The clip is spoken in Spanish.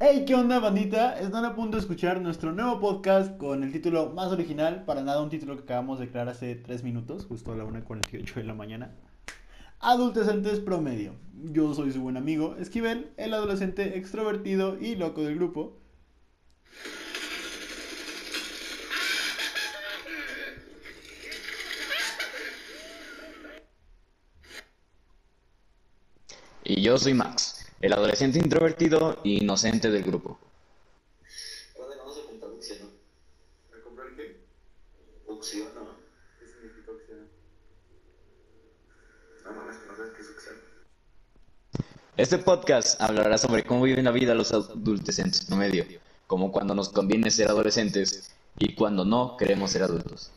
Hey, ¿qué onda, bandita? Están a punto de escuchar nuestro nuevo podcast con el título más original, para nada un título que acabamos de crear hace 3 minutos, justo a la 1.48 de la mañana. Adolescentes promedio. Yo soy su buen amigo Esquivel, el adolescente extrovertido y loco del grupo. Y yo soy Max, el adolescente introvertido e inocente del grupo. Este podcast hablará sobre cómo viven la vida los adolescentes promedio, como cuando nos conviene ser adolescentes y cuando no queremos ser adultos.